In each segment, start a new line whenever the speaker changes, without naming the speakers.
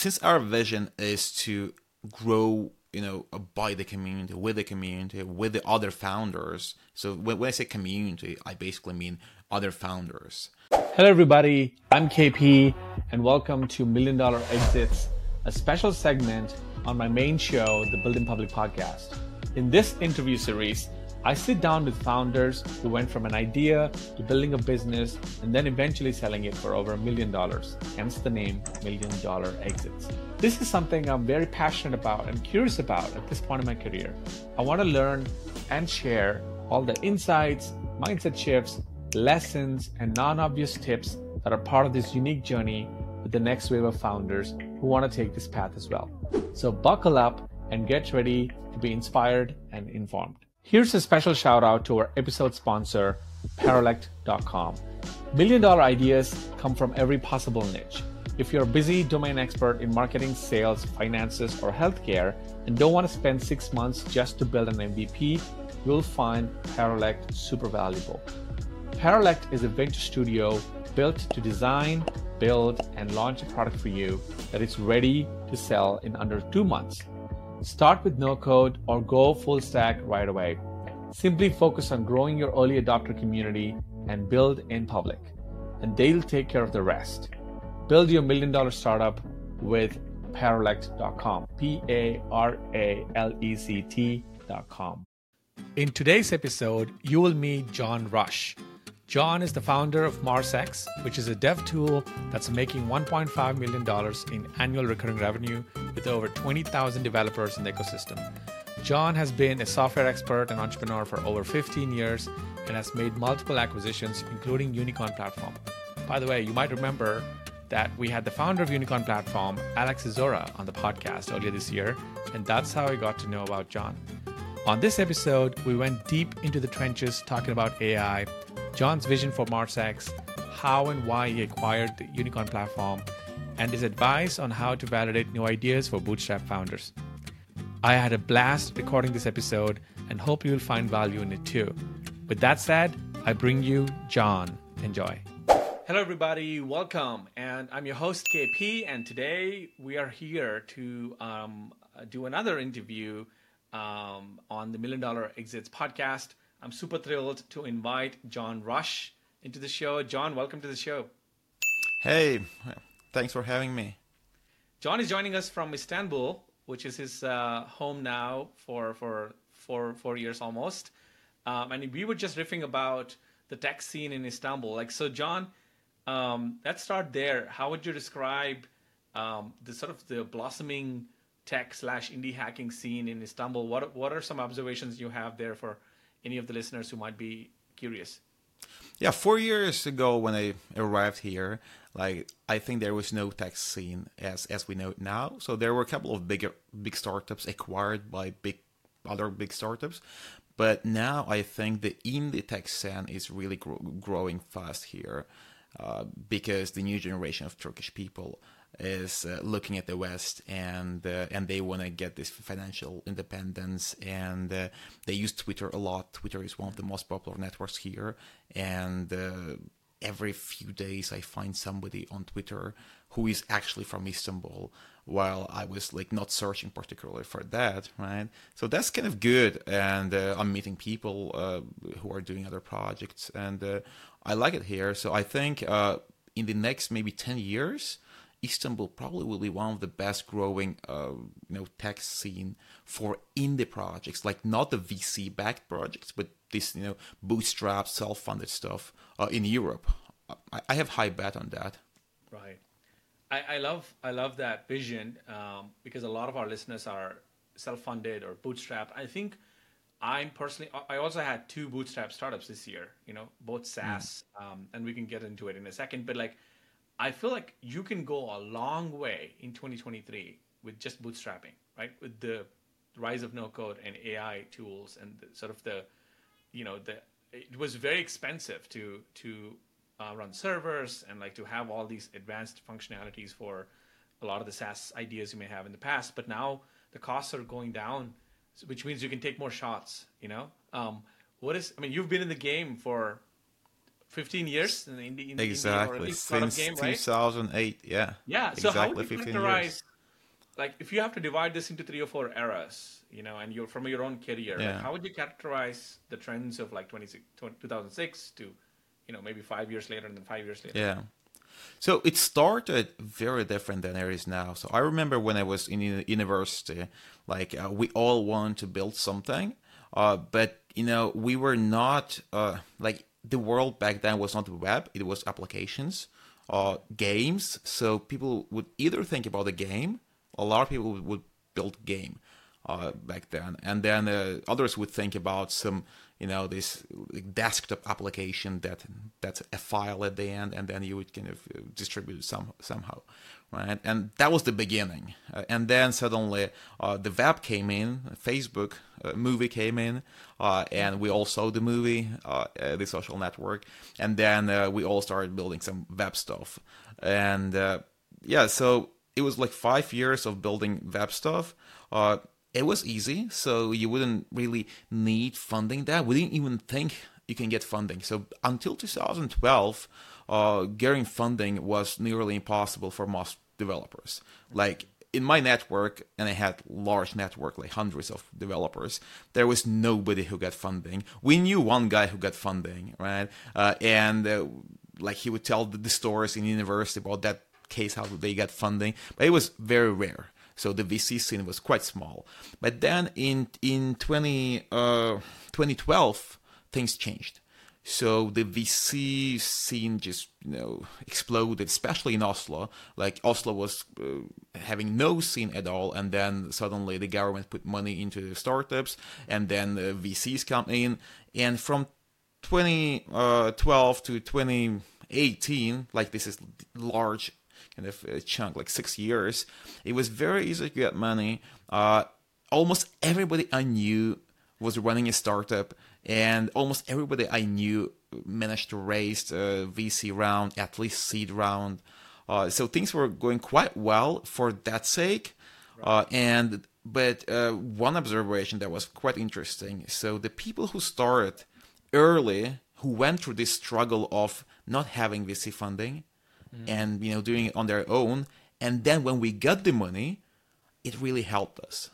since our vision is to grow you know uh, by the community with the community with the other founders. So when, when i say community i basically mean other founders.
Hello everybody. I'm kp and welcome to million dollar exits a special segment on my main show the Build In Public podcast. In this interview series I sit down with founders who went from an idea to building a business and then eventually selling it for over a million dollars, hence the name Million Dollar Exits. This is something I'm very passionate about and curious about at this point in my career. I want to learn and share all the insights, mindset shifts, lessons, and non obvious tips that are part of this unique journey with the next wave of founders who want to take this path as well. So buckle up and get ready to be inspired and informed. Here's a special shout out to our episode sponsor, Paralect.com. Million dollar ideas come from every possible niche. If you're a busy domain expert in marketing, sales, finances, or healthcare and don't want to spend six months just to build an MVP, you'll find Paralect super valuable. Paralect is a venture studio built to design, build, and launch a product for you that is ready to sell in under two months. Start with no code or go full stack right away. Simply focus on growing your early adopter community and build in public, and they'll take care of the rest. Build your million dollar startup with paralect.com. P A R A L E C T.com. In today's episode, you will meet John Rush. John is the founder of MarsX, which is a dev tool that's making $1.5 million in annual recurring revenue with over 20,000 developers in the ecosystem. John has been a software expert and entrepreneur for over 15 years and has made multiple acquisitions, including Unicorn Platform. By the way, you might remember that we had the founder of Unicorn Platform, Alex Isora, on the podcast earlier this year, and that's how I got to know about John. On this episode, we went deep into the trenches talking about AI John's vision for MarsX, how and why he acquired the Unicorn platform, and his advice on how to validate new ideas for Bootstrap founders. I had a blast recording this episode and hope you'll find value in it too. With that said, I bring you John. Enjoy. Hello, everybody. Welcome. And I'm your host, KP. And today we are here to um, do another interview um, on the Million Dollar Exits podcast. I'm super thrilled to invite John Rush into the show. John, welcome to the show.
Hey, thanks for having me.
John is joining us from Istanbul, which is his uh, home now for for four four years almost. Um, and we were just riffing about the tech scene in Istanbul. Like, so, John, um, let's start there. How would you describe um, the sort of the blossoming tech slash indie hacking scene in Istanbul? What what are some observations you have there for any of the listeners who might be curious?
Yeah, four years ago when I arrived here, like I think there was no tech scene as as we know it now. So there were a couple of bigger big startups acquired by big other big startups, but now I think the indie tech scene is really growing fast here uh, because the new generation of Turkish people is uh, looking at the West and uh, and they want to get this financial independence and uh, they use Twitter a lot. Twitter is one of the most popular networks here, and uh, every few days I find somebody on Twitter who is actually from Istanbul. While I was like not searching particularly for that, right? So that's kind of good, and uh, I'm meeting people uh, who are doing other projects, and I like it here. So I think in the next maybe ten years Istanbul probably will be one of the best growing uh, you know tech scene for indie projects, like not the VC backed projects, but this you know bootstrap self funded stuff uh, in Europe. I, I, have high bet on that.
Right. I, I love I love that vision um, because a lot of our listeners are self funded or bootstrap. I think. I'm personally, I also had two bootstrap startups this year, you know, both SaaS, mm. um, and we can get into it in a second. But like, I feel like you can go a long way in 2023 with just bootstrapping, right? With the rise of no code and AI tools and the, sort of the, you know, the it was very expensive to to uh, run servers and like to have all these advanced functionalities for a lot of the SaaS ideas you may have in the past. But now the costs are going down, which means you can take more shots. You know, um, what is? I mean, you've been in the game for 15 years in the indie, in
exactly. Since game, 2008 right? yeah.
Yeah so exactly how would you characterize like if you have to divide this into three or four eras you know and you're from your own career yeah. like, how would you characterize the trends of like 2006 to you know maybe five years later and then five years later?
Yeah. So it started very different than it is now. So i remember when i was in university like uh, we all wanted to build something uh, but you know we were not uh, like the world back then was not the web; it was applications, uh, games. So people would either think about a game. A lot of people would build game uh, back then, and then uh, others would think about some, you know, this desktop application that that's a file at the end, and then you would kind of uh, distribute some somehow right? And that was the beginning. Uh, and then suddenly uh, the web came in, Facebook uh, movie came in, uh, and we all saw the movie, uh, uh, the social network, and then we all started building some web stuff. And yeah, so it was like five years of building web stuff. it was easy, so you wouldn't really need funding that. We didn't even think you can get funding. So until 2012, uh, getting funding was nearly impossible for most developers. Like in my network, and I had large network, like hundreds of developers, there was nobody who got funding. We knew one guy who got funding, right? Uh, and uh, like he would tell the, the stories in university about that case how they got funding, but it was very rare. So the VC scene was quite small. But then in in 20, uh, 2012, things changed. So the VC scene just you know exploded, especially in Oslo. Like Oslo was uh, having no scene at all, and then suddenly the government put money into the startups, and then the VCs come in, and from 2012 uh, to 2018, like this is large kind of uh, chunk, like six years, it was very easy to get money. Uh, almost everybody I knew was running a startup and almost everybody I knew managed to raise a VC round, at least seed round. Uh, so things were going quite well for that sake. Uh, and but uh, one observation that was quite interesting. So the people who started early, who went through this struggle of not having VC funding, mm. and you know doing it on their own, and then when we got the money, it really helped us.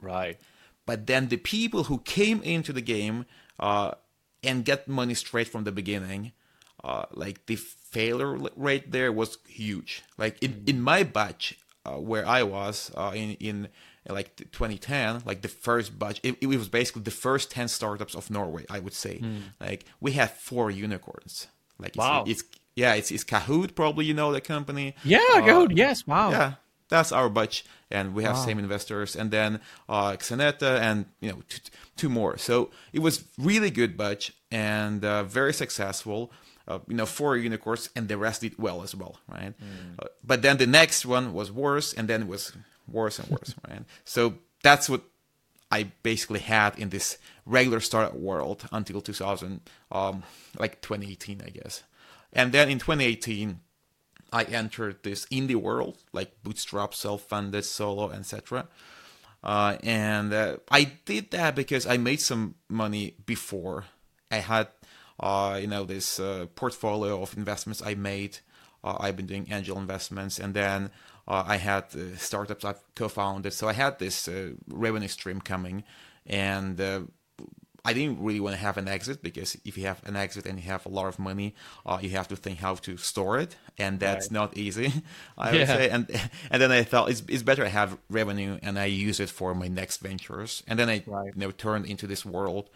Right.
But then the people who came into the game uh, and get money straight from the beginning, uh, like the failure rate there was huge. Like in, in my batch uh, where I was uh, in in like 2010, like the first batch, it, it, was basically the first 10 startups of Norway. I would say, mm. like we had four unicorns. Like it's,
wow.
it's yeah, it's, it's Kahoot. Probably you know the company.
Yeah, Kahoot. Yes. Wow.
Yeah, that's our batch, and we have wow. same investors, and then uh, Xeneta, and you know t- two more. So it was really good batch and uh, very successful. Uh, you know, four unicorns, and the rest did well as well, right? Mm. Uh, but then the next one was worse, and then it was worse and worse, right? So that's what I basically had in this regular startup world until 2000, um, like 2018, I guess. And then in 2018, I entered this indie world, like bootstrap, self-funded, solo, etc. Uh, and uh, I did that because I made some money before. I had, uh, you know, this uh, portfolio of investments I made. Uh, I've been doing angel investments, and then uh, I had startups I've co-founded. So I had this revenue stream coming, and I didn't really want to have an exit because if you have an exit and you have a lot of money, uh, you have to think how to store it, and that's right. not easy. I yeah. would say, and and then I thought it's it's better I have revenue and I use it for my next ventures, and then I right. you know turned into this world,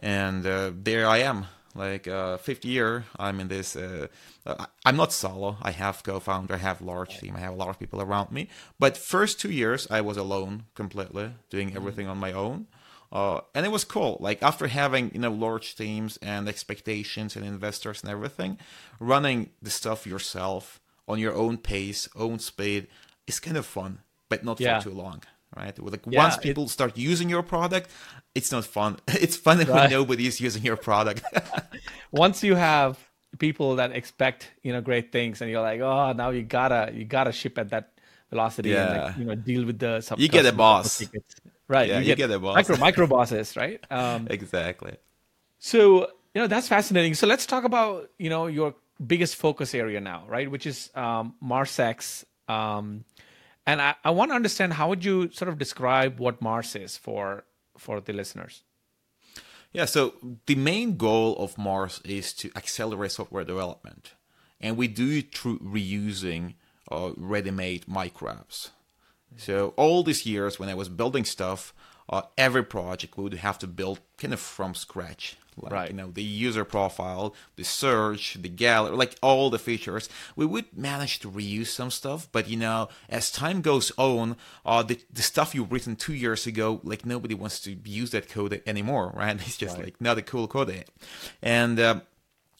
and uh, there I am. Like uh, fifth year, I'm in this. Uh, uh I'm not solo. I have co-founder. I have large team. I have a lot of people around me. But first two years, I was alone completely, doing mm-hmm. everything on my own. Uh, and it was cool. Like after having you know large teams and expectations and investors and everything, running the stuff yourself on your own pace, own speed is kind of fun, but not yeah. for too long, right? Like yeah, once people it, start using your product, it's not fun. It's fun right. when nobody is using your product.
once you have people that expect you know great things, and you're like, oh, now you gotta you gotta ship at that velocity yeah. and like, you know deal with the
sub- you get a boss
right
yeah, you, get, you get a boss
micro micro bosses right um,
exactly
so You know, that's fascinating. So let's talk about, you know, your biggest focus area now, right? Which is um, MarsX. Um, and I, I want to understand how would you sort of describe what Mars is for for the listeners?
Yeah, so the main goal of Mars is to accelerate software development. And we do it through reusing uh, ready made micro apps. So, all these years when I was building stuff, uh, every project we would have to build kind of from scratch like
right.
you know the user profile the search the gallery like all the features we would manage to reuse some stuff but you know as time goes on uh the, the stuff you've written two years ago like nobody wants to use that code anymore right it's just right. like not a cool code and uh,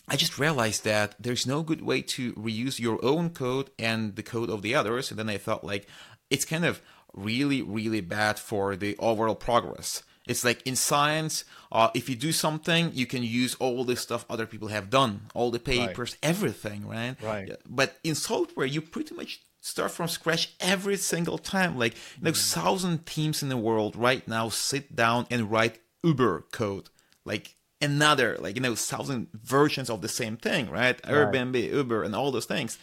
I just realized that there's no good way to reuse your own code and the code of the others. And then I thought, like, it's kind of really, really bad for the overall progress. It's like in science, uh, if you do something, you can use all the stuff other people have done, all the papers, right. everything, right?
Right.
But in software, you pretty much start from scratch every single time. Like, you know, mm. thousand teams in the world right now sit down and write Uber code. Like, another like you know thousand versions of the same thing right, right. airbnb uber and all those things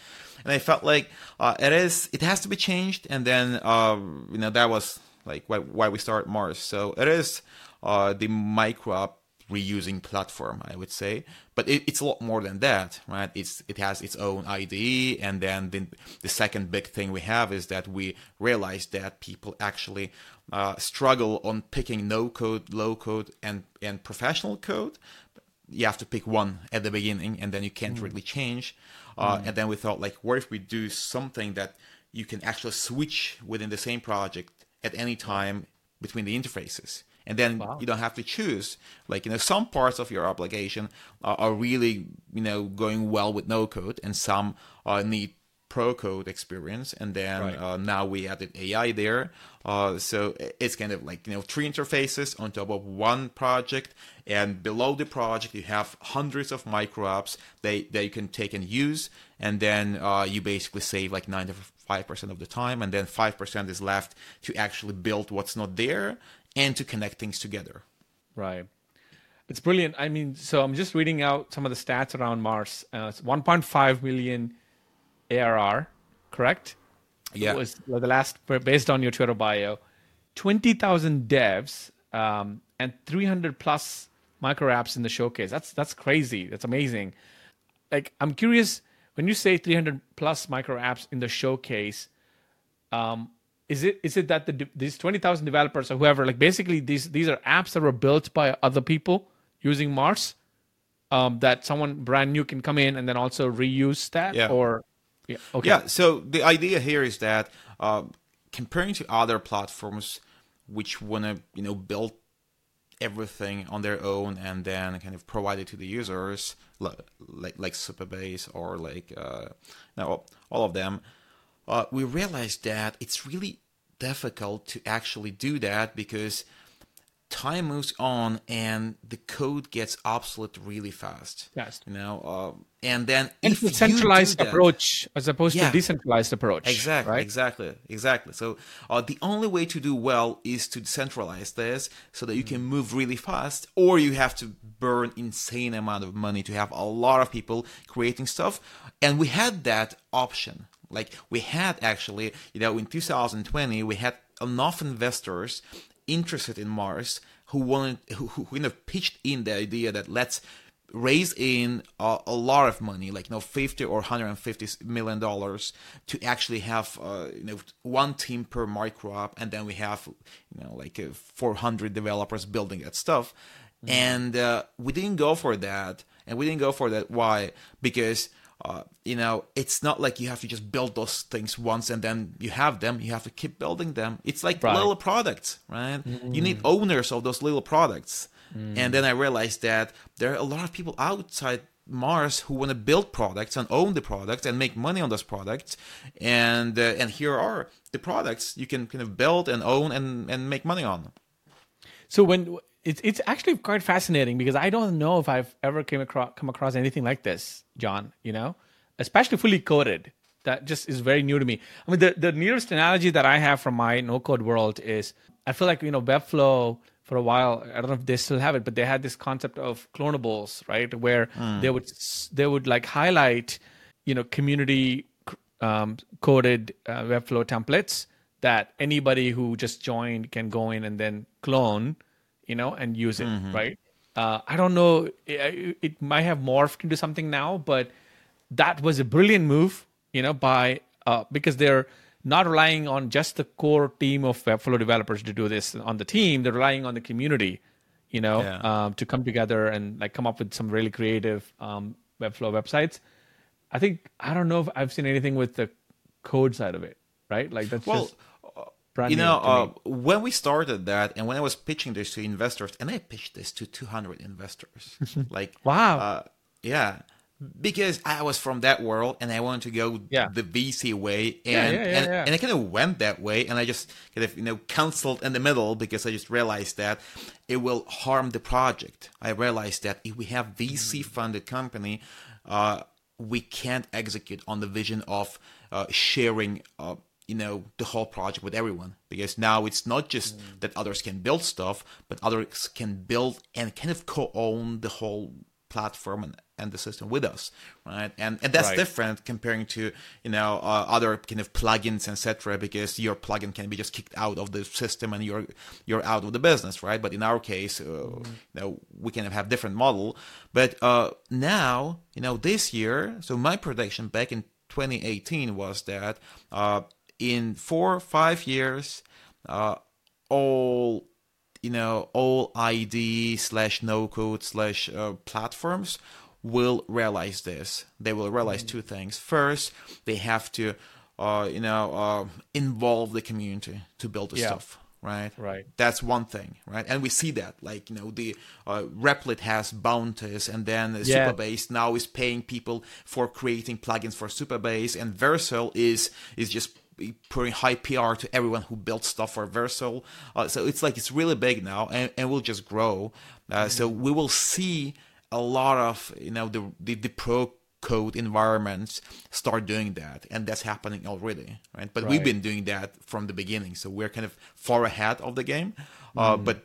and i felt like uh, it is it has to be changed. And then uh, you know that was like why, why we start mars. So it is uh, the micro reusing platform i would say. But it, it's a lot more than that right? It's it has its own ide and then the, the second big thing we have is that we realized that people actually uh, struggle on picking no code low code and and professional code. You have to pick one at the beginning and then you can't mm. really change uh, mm. and then we thought like what if we do something that you can actually switch within the same project at any time between the interfaces and then wow. you don't have to choose like you know some parts of your application are, are really you know going well with no code and some uh, need pro code experience and then right. uh, now we added ai there uh, so it's kind of like you know three interfaces on top of one project and below the project you have hundreds of micro apps that, that you can take and use and then uh, you basically save like 95% of the time and then 5% is left to actually build what's not there and to connect things together.
Right. It's brilliant. I mean, so I'm just reading out some of the stats around Mars. Uh, it's 1.5 million ARR, correct?
Yeah.
It was the last, based on your Twitter bio, 20,000 devs um, and 300 plus micro apps in the showcase. That's that's crazy. That's amazing. Like, I'm curious when you say 300 plus micro apps in the showcase. Um, is it is it that the these 20,000 developers or whoever like basically these these are apps that were built by other people using Mars um, that someone brand new can come in and then also reuse that
yeah.
or yeah okay.
yeah so the idea here is that uh, comparing to other platforms which want to you know build everything on their own and then kind of provide it to the users like like, like Supabase or like uh, now all of them uh, we realized that it's really difficult to actually do that because time moves on and the code gets obsolete really fast.
Yes.
You know, uh, and then
and if centralized that, approach as opposed yeah, to decentralized approach.
Exactly.
Right?
Exactly. Exactly. So uh, the only way to do well is to decentralize this so that you can mm-hmm. move really fast, or you have to burn insane amount of money to have a lot of people creating stuff. And we had that option like we had actually, you know, in 2020, we had enough investors interested in Mars who wanted, who, who kind of pitched in the idea that let's raise in a, a, lot of money, like you know, 50 or 150 million dollars, to actually have uh, you know one team per micro app, and then we have you know like uh, 400 developers building that stuff, mm-hmm. and uh, we didn't go for that, and we didn't go for that. Why? Because uh, you know, it's not like you have to just build those things once and then you have them. You have to keep building them. It's like right. little products, right? Mm. You need owners of those little products. Mm. And then I realized that there are a lot of people outside Mars who want to build products and own the products and make money on those products. And uh, and here are the products you can kind of build and own and and make money on.
So when it's it's actually quite fascinating because I don't know if I've ever came across come across anything like this, John. You know, especially fully coded that just is very new to me. I mean, the, the nearest analogy that I have from my no code world is I feel like, you know, Webflow for a while, I don't know if they still have it, but they had this concept of clonables, right? Where mm. they would, they would like highlight, you know, community um, coded uh, Webflow templates that anybody who just joined can go in and then clone, you know, and use it, mm-hmm. right? Uh, I don't know. It, it, might have morphed into something now, but that was a brilliant move, you know, by uh, because they're not relying on just the core team of Webflow developers to do this on the team. They're relying on the community, you know, yeah. um, to come together and like come up with some really creative um, Webflow websites. I think I don't know if I've seen anything with the code side of it, right? Like that's well, just
you know, uh, when we started that, and when I was pitching this to investors, and I pitched this to 200 investors, like
wow,
uh, yeah, because I was from that world and I wanted to go
yeah.
the VC way, and
yeah, yeah,
and, and I kind of went that way, and I just kind of you know canceled in the middle because I just realized that it will harm the project. I realized that if we have VC funded company, uh, we can't execute on the vision of uh, sharing uh, you know the whole project with everyone because now it's not just mm. that others can build stuff but others can build and kind of co-own the whole platform and, and the system with us right and and that's right. different comparing to you know uh, other kind of plugins etc because your plugin can be just kicked out of the system and you're you're out of the business right but in our case uh, mm. you know we can have different model but uh, now you know this year so my prediction back in 2018 was that uh, in four or five years, uh, all you know, all ID slash no code slash uh, platforms will realize this. They will realize mm-hmm. two things. First, they have to, uh, you know, uh, involve the community to build the yeah. stuff right?
Right.
That's one thing, right? And we see that, like you know, the uh, Replit has bounties, and then yeah. Supabase now is paying people for creating plugins for Supabase, and Vercel is is just putting high PR to everyone who built stuff for Vercel. Uh, so it's like it's really big now, and, and will just grow. Uh, mm-hmm. So we will see a lot of you know the the, the pro code environments start doing that and that's happening already right but right. we've been doing that from the beginning so we're kind of far ahead of the game uh, mm. but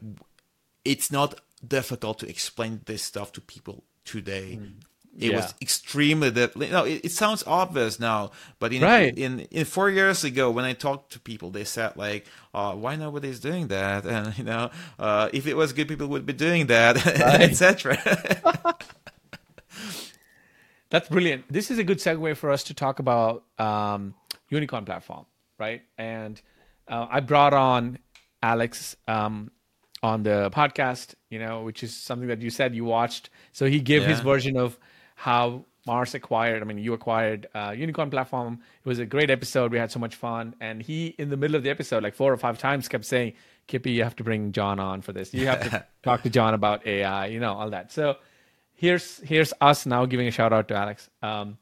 it's not difficult to explain this stuff to people today mm. It yeah. was extremely difficult. No, it, it, sounds obvious now, but in,
right.
in in four years ago, when I talked to people, they said like, uh, "Why nobody's doing that?" And you know, uh, if it was good, people would be doing that, right. etc.
That's brilliant. This is a good segue for us to talk about um, Unicorn platform, right? And uh, I brought on Alex um, on the podcast, you know, which is something that you said you watched. So he gave yeah. his version of how Mars acquired. I mean, you acquired uh, Unicorn platform. It was a great episode. We had so much fun. And he, in the middle of the episode, like four or five times, kept saying, "Kippy, you have to bring John on for this. You have to talk to John about AI. You know, all that." So here's here's us now giving a shout out to Alex. Um,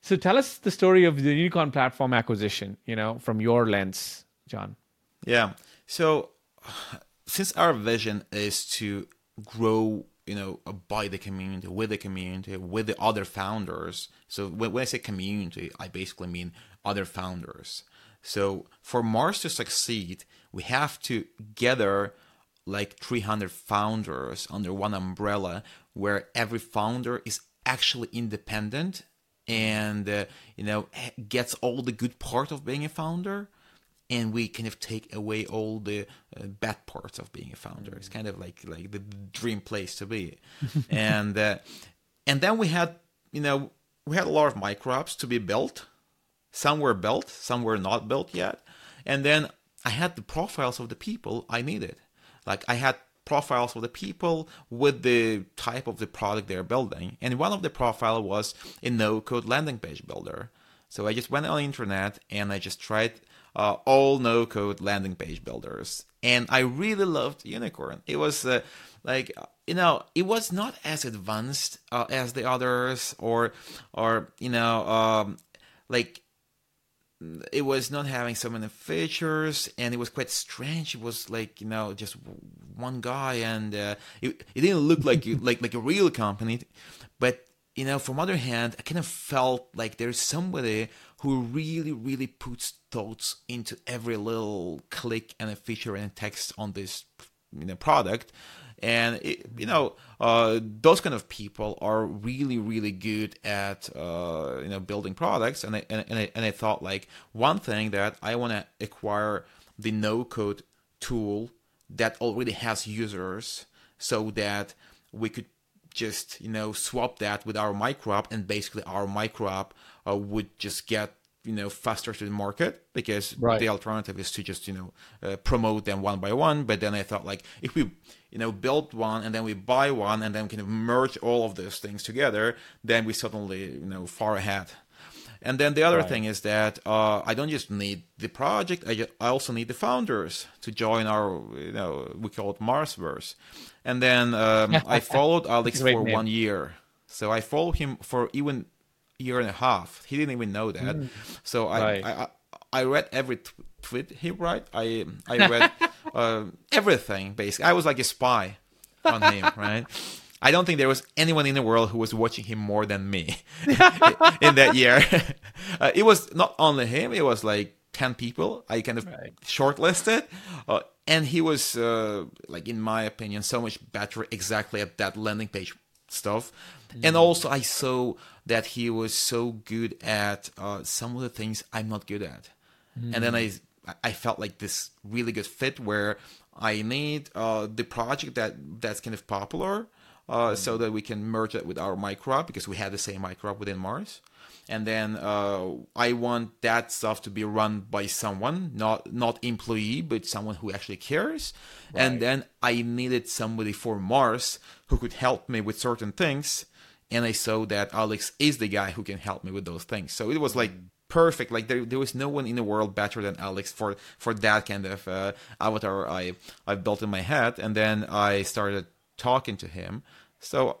so tell us the story of the Unicorn platform acquisition. You know, from your lens, John.
Yeah. So since our vision is to grow you know by the community with the community with the other founders. So when, when i say community i basically mean other founders. So for mars to succeed we have to gather like 300 founders under one umbrella where every founder is actually independent and uh, you know gets all the good part of being a founder and we kind of take away all the uh, bad parts of being a founder. It's kind of like like the dream place to be. And uh, and then we had you know we had a lot of micro apps to be built. Some were built some were not built yet. And then i had the profiles of the people i needed. Like i had profiles of the people with the type of the product they're building. And one of the profile was a no-code landing page builder. So I just went on the internet and I just tried uh, all no-code landing page builders, and I really loved Unicorn. It was uh, like you know it was not as advanced uh, as the others, or or you know um, like it was not having so many features and it was quite strange. It was like you know just one guy and uh, it, it didn't look like like like a real company. But you know from other hand i kind of felt like there's somebody who really, really puts thoughts into every little click and a feature and text on this you know, product. And it, you know, uh, those kind of people are really, really good at uh, you know building products. And I, and, and I, and I thought like one thing that I want to acquire the no code tool that already has users, so that we could just you know swap that with our micro app and basically our micro app uh, would just get you know faster to the market because
Right.
the alternative is to just you know uh, promote them one by one but then i thought like if we you know build one and then we buy one and then kind of merge all of those things together then we suddenly you know far ahead and then the other
Right.
thing is that uh, I don't just need the project; I, ju- I also need the founders to join our, you know, we call it Marsverse. And then um, I followed Alex for
name.
one year, so I followed him for even a year and a half. He didn't even know that. So I,
Mm. Right.
I, I I read every t- tweet he write. I I read uh, everything basically. I was like a spy on him, right? I don't think there was anyone in the world who was watching him more than me in that year. Uh, it was not only him; it was like ten people. I kind of
Right.
shortlisted, uh, and he was uh, like, in my opinion, so much better exactly at that landing page stuff. And also, I saw that he was so good at uh, some of the things I'm not good at and then I I felt like this really good fit where I need uh, the project that that's kind of popular, uh, so that we can merge it with our micro app because we have the same micro app within Mars, and then uh, I want that stuff to be run by someone, not not employee, but someone who actually cares,
Right.
and then I needed somebody for Mars who could help me with certain things and I saw that Alex is the guy who can help me with those things. So it was like perfect. Like there, there was no one in the world better than Alex for for that kind of uh, avatar I I built in my head. And then I started talking to him. So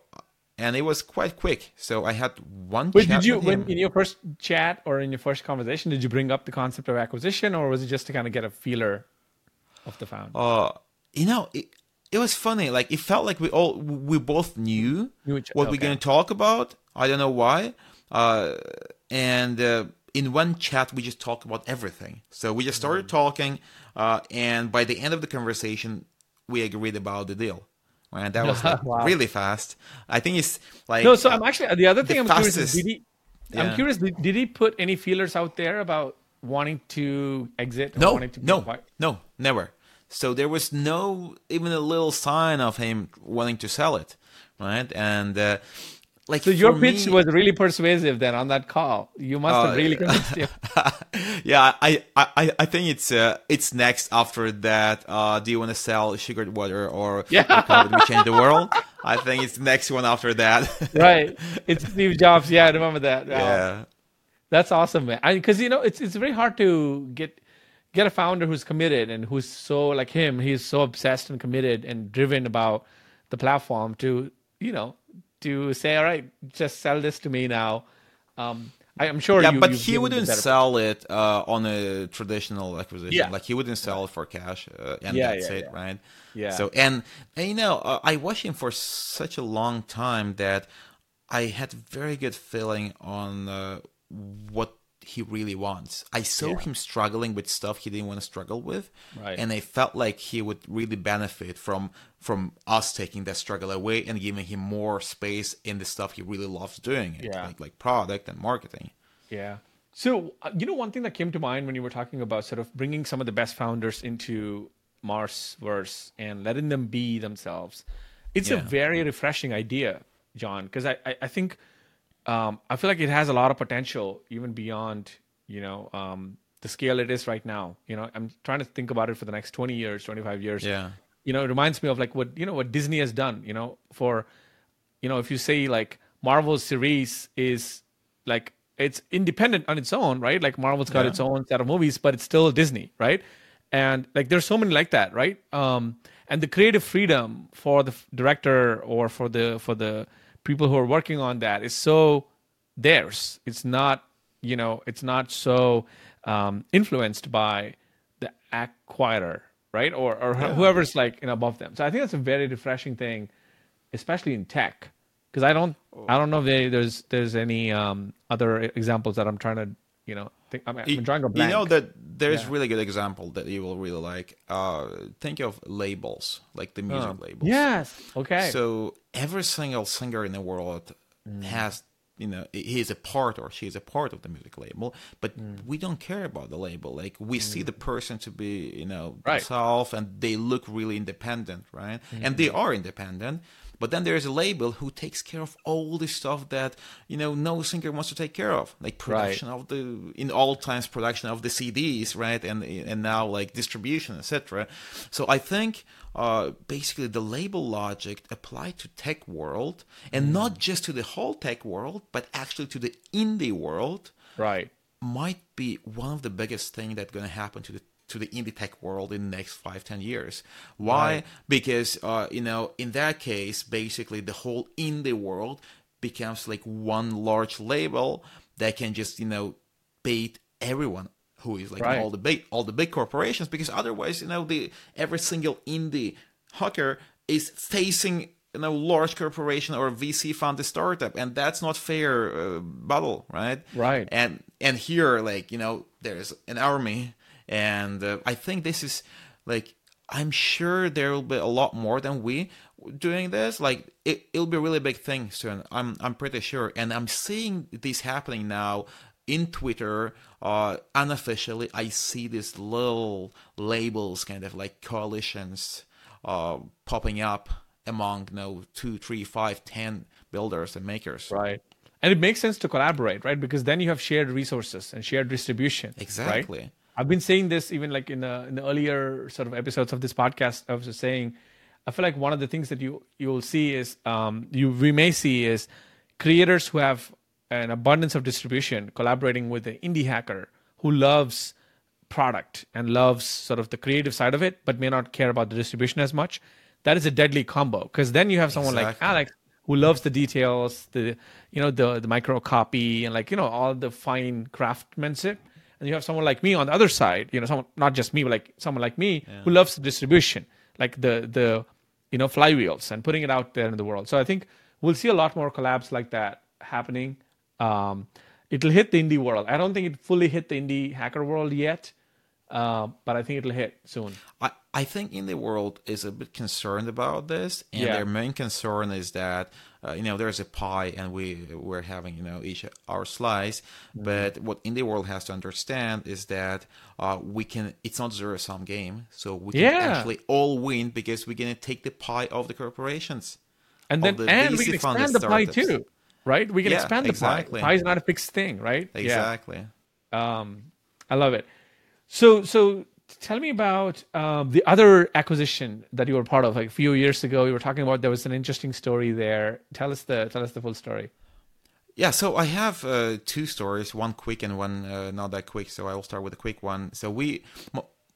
and it was quite quick. So I had one.
Wait,
chat
did you when in your first chat or in your first conversation did you bring up the concept of acquisition or was it just to kind of get a feeler of the founder?
Uh, you know, it, it was funny. Like it felt like we all we both knew
Knew each-
what we're going to talk about. I don't know why. Uh, and uh, in one chat, we just talked about everything. So we just
Mm.
started talking, uh, and by the end of the conversation, we agreed about the deal. Right? That was like,
Wow.
really fast. I think it's like
No, so I'm actually the other thing
the
I'm curious did he? I'm curious. Did, did he put any feelers out there about wanting to exit? Or
no,
wanting to
no, no, never. So there was no even a little sign of him wanting to sell it, right? And uh, like
So your pitch
me-
was really persuasive then on that call. You must
Uh,
have really convinced him.
yeah, I, I, I think it's uh, it's next after that. Uh, do you want to sell sugared water or
Yeah.
or we change the world? I think it's the next one after that.
right. It's Steve Jobs. Yeah, I remember that. Wow.
yeah,
That's awesome, man. Because you know, it's it's very hard to get get a founder who's committed and who's so like him. He's so obsessed and committed and driven about the platform to you know to say, all right, just sell this to me now. Um, I, I'm sure.
yeah,
you,
but he wouldn't
better-
sell it uh, on a traditional acquisition.
Yeah.
Like he wouldn't sell it for cash, uh, and
Yeah,
that's
yeah,
it,
yeah.
right?
Yeah.
So and, and you know, uh, I watched him for such a long time that I had very good feeling on uh, what he really wants. I saw
Yeah.
him struggling with stuff he didn't want to struggle with,
Right.
and I felt like he would really benefit from from us taking that struggle away and giving him more space in the stuff he really loves doing,
Yeah.
like like product and marketing.
Yeah. So, uh, you know, one thing that came to mind when you were talking about sort of bringing some of the best founders into Marsverse and letting them be themselves, it's a very refreshing idea, John, because I, I, I think um, I feel like it has a lot of potential even beyond, you know, um, the scale it is right now. You know, I'm trying to think about it for the next 20 years, 25 years.
Yeah.
You know, it reminds me of like what, you know, what Disney has done, you know, for, you know, if you say like Marvel's series is like it's independent on its own, right? Like Marvel's got
Yeah.
its own set of movies, but it's still Disney, right? And like there's so many like that, right? Um, and the creative freedom for the director or for the for the people who are working on that is so theirs. It's not, you know, it's not so um, influenced by the acquirer, right? Or or whoever's like you know, above them. So I think that's a very refreshing thing, especially in tech, because I don't I don't know if they, there's there's any um, other examples that I'm trying to You know, think, I'm, I'm drawing a blank.
You know that there's
Yeah.
really good example that you will really like. Uh, think of labels, like the music
Um,
labels.
Yes. Okay.
So every single singer in the world mm. has, you know, he is a part or she is a part of the music label, but mm. we don't care about the label. Like we see mm. the person to be, you know,
Right.
themselves, and they look really independent, right? And they are independent. But then there's a label who takes care of all the stuff that you know no singer wants to take care of, like production of the in all times production of the CDs, right? And and now like distribution, etc. So I think uh, basically the label logic applied to tech world, and not just to the whole tech world, but actually to the indie world,
right.
might be one of the biggest thing that's going to happen to the to the indie tech world in the next five ten years why
Right.
because uh, you know in that case basically the whole indie world becomes like one large label that can just you know bait everyone who is like
Right.
all the big all the big corporations because otherwise you know the every single indie hacker is facing you know large corporation or VC funded startup and that's not fair uh, battle right
Right.
and and here like you know there's an army and uh, i think this is like i'm sure there will be a lot more than we doing this like it, it'll be a really big thing soon i'm i'm pretty sure and i'm seeing this happening now in twitter uh unofficially i see these little labels kind of like coalitions uh popping up among you know two three five ten builders and makers
Right. And it makes sense to collaborate, right? Because then you have shared resources and shared distribution. right?
Exactly.
I've been saying this even like in the in the earlier sort of episodes of this podcast. I was just saying, I feel like one of the things that you you will see is um, you we may see is creators who have an abundance of distribution collaborating with an indie hacker who loves product and loves sort of the creative side of it, but may not care about the distribution as much. That is a deadly combo because then you have someone like Alex who loves the details, the you know the the micro copy and like you know all the fine craftsmanship. And you have someone like me on the other side, you know, someone not just me, but like someone like me who loves distribution, like the the you know flywheels and putting it out there in the world. So I think we'll see a lot more collabs like that happening. Um, it'll hit the indie world. I don't think it fully hit the indie hacker world yet, uh, but I think it'll hit soon.
I, I think in the world is a bit concerned about this, and
Yeah.
their main concern is that uh, you know there's a pie, and we we're having you know each our slice.
Mm-hmm.
But what in the world has to understand is that uh, we can. It's not zero sum game, so we can
Yeah.
actually all win because we're gonna take the pie of the corporations.
And then
the
and we can expand the pie too, right? We can
Yeah,
expand the
exactly.
pie. Pie is not a fixed thing, right? Yeah.
Exactly.
Um, I love it. So, so tell me about um, the other acquisition that you were part of. Like a few years ago, you were talking about there was an interesting story there. Tell us the tell us the full story.
Yeah, so I have uh, two stories, one quick and one uh, not that quick. So I will start with the quick one. So we,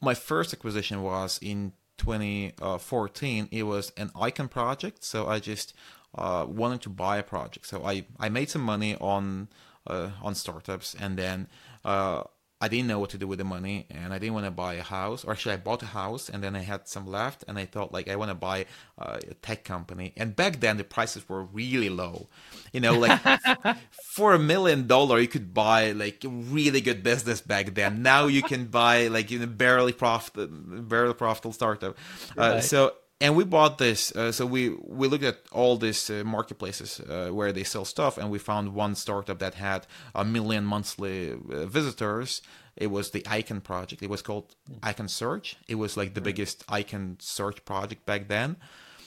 my first acquisition was in 2014. It was an icon project. So I just uh, wanted to buy a project. So I, I made some money on uh, on startups, and then uh, I didn't know what to do with the money, and I didn't want to buy a house. Or actually, I bought a house, and then I had some left, and I thought like I want to buy uh, a tech company. And back then, the prices were really low. You know, like for a million dollar, you could buy like a really good business back then. Now you can buy like you know barely profit, barely profitable startup. Uh,
Right.
so and we bought this uh, so we we looked at all these uh, marketplaces uh, where they sell stuff and we found one startup that had a million monthly uh, visitors. It was the icon project. It was called icon search. It was like the biggest icon search project back then.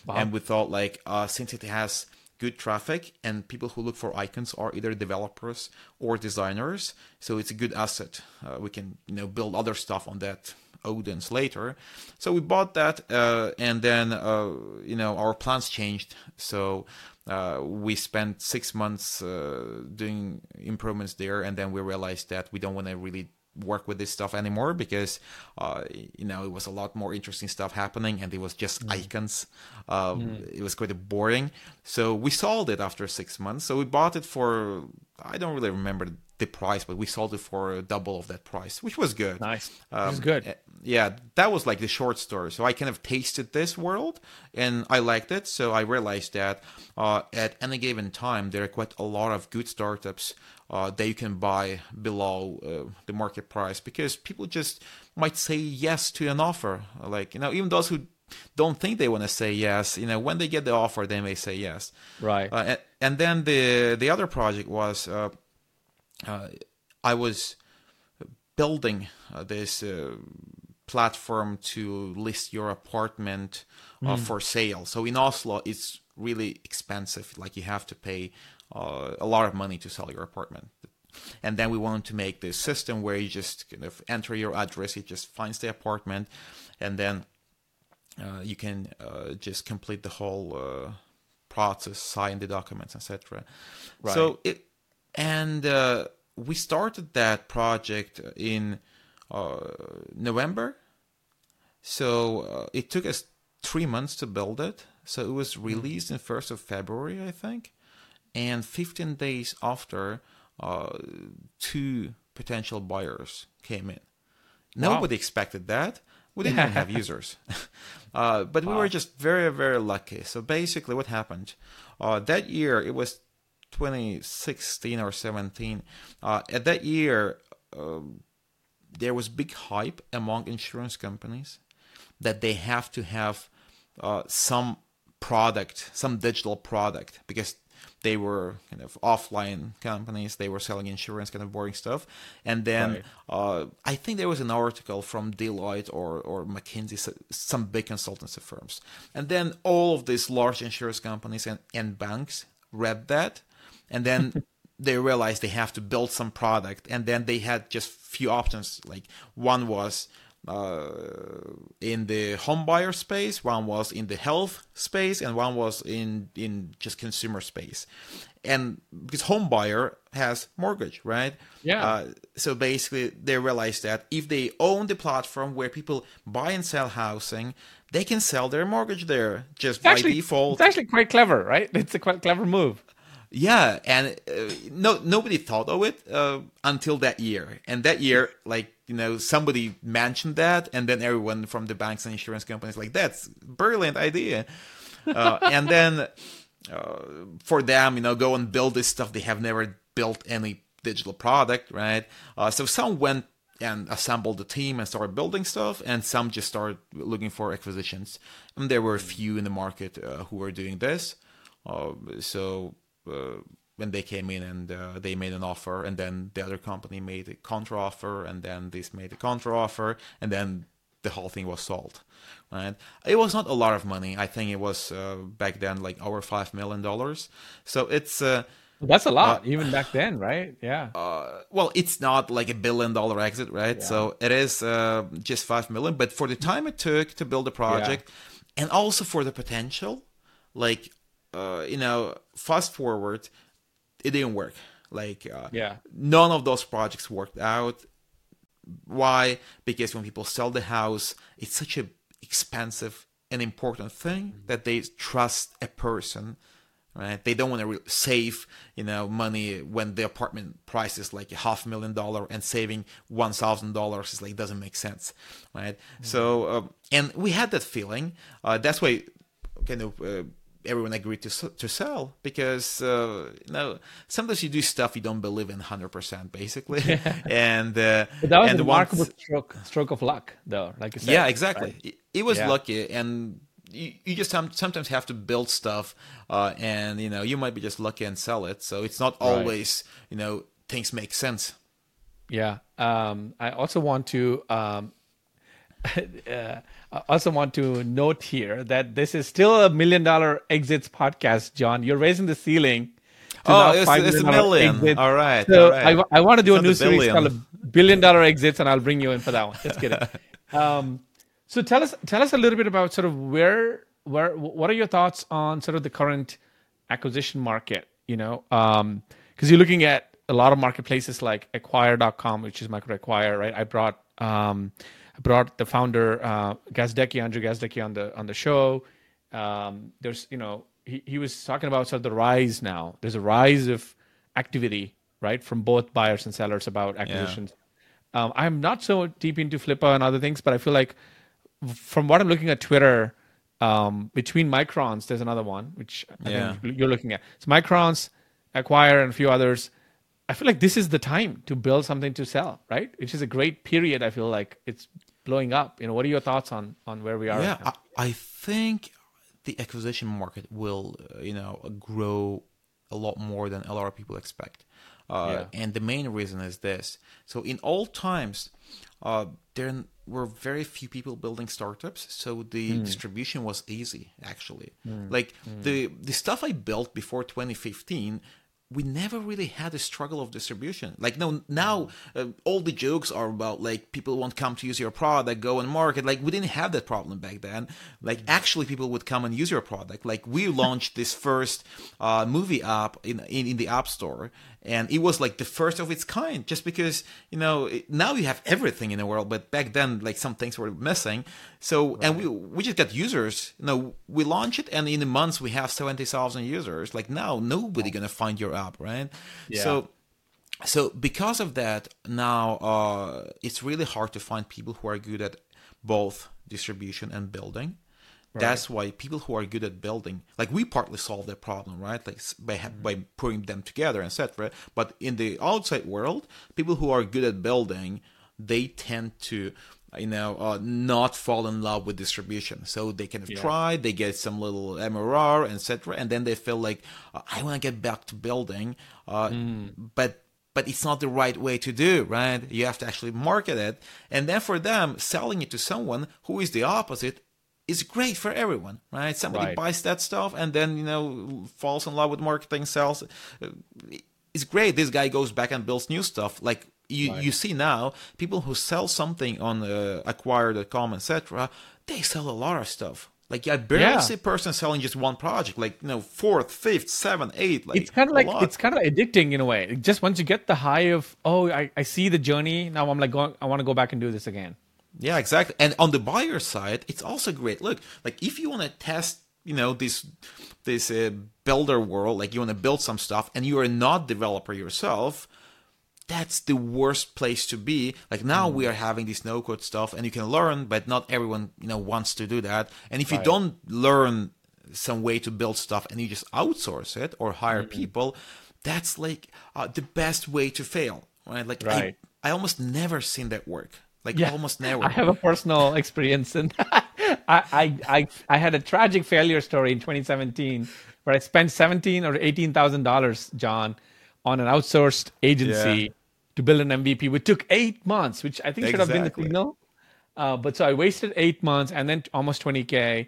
And we thought like uh, since it has good traffic and people who look for icons are either developers or designers so it's a good asset. Uh, we can you know build other stuff on that Odin's later. So we bought that, uh, and then uh, you know our plans changed. So uh, we spent six months uh, doing improvements there, and then we realized that we don't want to really work with this stuff anymore because uh, you know it was a lot more interesting stuff happening, and it was just icons. Um, It was quite boring. So we sold it after six months. So we bought it for I don't really remember the price, but we sold it for double of that price, which was good.
Nice.
Um,
is good.
eh, Yeah, that was like the short story. So I kind of tasted this world and I liked it. So I realized that uh, at any given time, there are quite a lot of good startups uh, that you can buy below uh, the market price because people just might say yes to an offer. Like, you know, even those who don't think they want to say yes, you know, when they get the offer, they may say yes.
Right.
Uh, and, and then the the other project was uh, uh, I was building uh, this uh, platform to list your apartment uh, for sale. So in Oslo, it's really expensive. Like you have to pay uh, a lot of money to sell your apartment. And then we wanted to make this system where you just kind of enter your address, it just finds the apartment, and then uh, you can uh, just complete the whole uh, process, sign the documents, etc.
Right.
So it and uh, we started that project in uh, November. So uh, it took us three months to build it. So it was released in first of February, I think, and 15 days after, uh, two potential buyers came in. Nobody expected that. We didn't even have users, uh, but we were just very, very lucky. So basically, what happened uh, that year? It was 2016 or 17. Uh, at that year, um, there was big hype among insurance companies that they have to have uh, some product, some digital product, because they were kind of offline companies. They were selling insurance, kind of boring stuff. And then
Right.
uh, I think there was an article from Deloitte or or McKinsey, some big consultancy firms. And then all of these large insurance companies and, and banks read that, and then they realized they have to build some product. And then they had just few options. Like one was uh, in the home buyer space, one was in the health space, and one was in in just consumer space. And because home buyer has mortgage, right?
Yeah.
Uh, so basically, they realized that if they own the platform where people buy and sell housing, they can sell their mortgage there just
It's
by
actually,
default.
it's actually quite clever, right? It's a quite clever move.
Yeah, and uh, no nobody thought of it uh, until that year. And that year, like you know, somebody mentioned that, and then everyone from the banks and insurance companies like that's brilliant idea. Uh, and then uh, for them, you know, go and build this stuff. They have never built any digital product, right? Uh, so some went and assembled the team and started building stuff, and some just started looking for acquisitions. And there were a few in the market uh, who were doing this. Uh, so uh, when they came in and uh, they made an offer, and then the other company made a counter offer, and then this made a counter offer, and then the whole thing was sold. Right? It was not a lot of money. I think it was uh, back then like over five million dollars. So it's uh,
That's a lot, even back then, right? Yeah.
uh, well, it's not like a billion dollar exit, right? So it is uh, just five million. But for the time it took to build the project, and also for the potential, like uh, you know, fast forward, it didn't work. Like uh,
Yeah.
none of those projects worked out. Why? Because when people sell the house, it's such a expensive and important thing that they trust a person, right? They don't want to re- save, you know, money when the apartment price is like a half million dollar and saving one thousand dollars is like doesn't make sense, right? So, um, and we had that feeling. Uh, that's why, kind of. Uh, everyone agreed to to sell because uh, you know sometimes you do stuff you don't believe in 100% basically and uh,
But that was
and
a
once-
remarkable stroke, stroke of luck, though. Like you said.
yeah exactly
right?
it, it was
Yeah.
lucky and you, you just sometimes have to build stuff uh, and you know you might be just lucky and sell it so it's not always you know things make sense
Yeah. Um, I also want to um, uh, I also want to note here that this is still a million dollar exits podcast, John. You're raising the ceiling. to
Oh, it's-
$5
it's a
million exits.
All right,
So
all right.
I, I want to do
It's
a new series
billion.
called billion dollar exits, and I'll bring you in for that one. Just kidding. um, so tell us tell us a little bit about sort of where where what are your thoughts on sort of the current acquisition market? You know, because you're looking at a lot of marketplaces like acquire.com, which is micro acquire, right? I brought um, brought the founder uh, Gazdecki, Andrew Gazdecki, on the on the show. Um, there's you know he, he was talking about sort of the rise now. There's a rise of activity right, from both buyers and sellers about acquisitions. Um, I'm not so deep into Flippa and other things, but I feel like from what I'm looking at Twitter, um, between Microns, there's another one which I
Yeah.
think you're looking at. It's Microns, Acquire, and a few others. I feel like this is the time to build something to sell, right? Which is a great period. I feel like it's blowing up. You know, what are your thoughts on on where we are?
Yeah,
right now?
I, I think the acquisition market will, uh, you know, grow a lot more than a lot of people expect. Uh, And the main reason is this. So in old times, uh, there were very few people building startups, so the distribution was easy. Actually, like the the stuff I built before 2015 we never really had a struggle of distribution. Like no, now uh, all the jokes are about like people won't come to use your product, go and market. Like we didn't have that problem back then. Like actually, people would come and use your product. Like we launched this first uh, movie app in, in in the App Store, and it was like the first of its kind. Just because you know it, now you have everything in the world, but back then like some things were missing. So and we we just got users. You know, we launch it, and in the months we have seventy thousand users. Like now, nobody gonna find your app, right?
Yeah.
So so because of that now uh, it's really hard to find people who are good at both distribution and building that's why people who are good at building like we partly solve that problem right like by, ha- by putting them together etc but in the outside world people who are good at building they tend to you know uh, not fall in love with distribution so they kind of try they get some little mrr etc and then they feel like uh, i want to get back to building uh, but but it's not the right way to do, right? You have to actually market it. And then for them, selling it to someone who is the opposite is great for everyone, right? Somebody
Right.
buys that stuff and then, you know, falls in love with marketing, sells. Uh, It's great. This guy goes back and builds new stuff. Like you, you see now, people who sell something on uh, acquire.com, etc., they sell a lot of stuff. Like I barely
Yeah.
see a person selling just one project, like you know, fourth, fifth, seventh, eighth. Like
it's kind of like
lot.
it's kind of addicting in a way. Just once you get the high of oh, I, I see the journey now, I'm like going, I want to go back and do this again.
Yeah, exactly. And on the buyer side, it's also great. Look, like if you want to test, you know, this this uh, builder world, like you want to build some stuff, and you are not developer yourself, that's the worst place to be. Like now we are having this no code stuff, and you can learn, but not everyone, you know, wants to do that. And if you
Right.
don't learn some way to build stuff, and you just outsource it or hire people, that's like uh, the best way to fail, right? Like
Right.
I, I almost never seen that work. Like
Yeah.
almost never.
I have a personal experience, and I, I, I, I had a tragic failure story in 2017 where I spent 17 or 18 thousand dollars, John, on an outsourced agency
Yeah.
To build an MVP, which took eight months, which I think should have been the
Exactly.
signal. Uh, but so I wasted eight months and then almost 20k,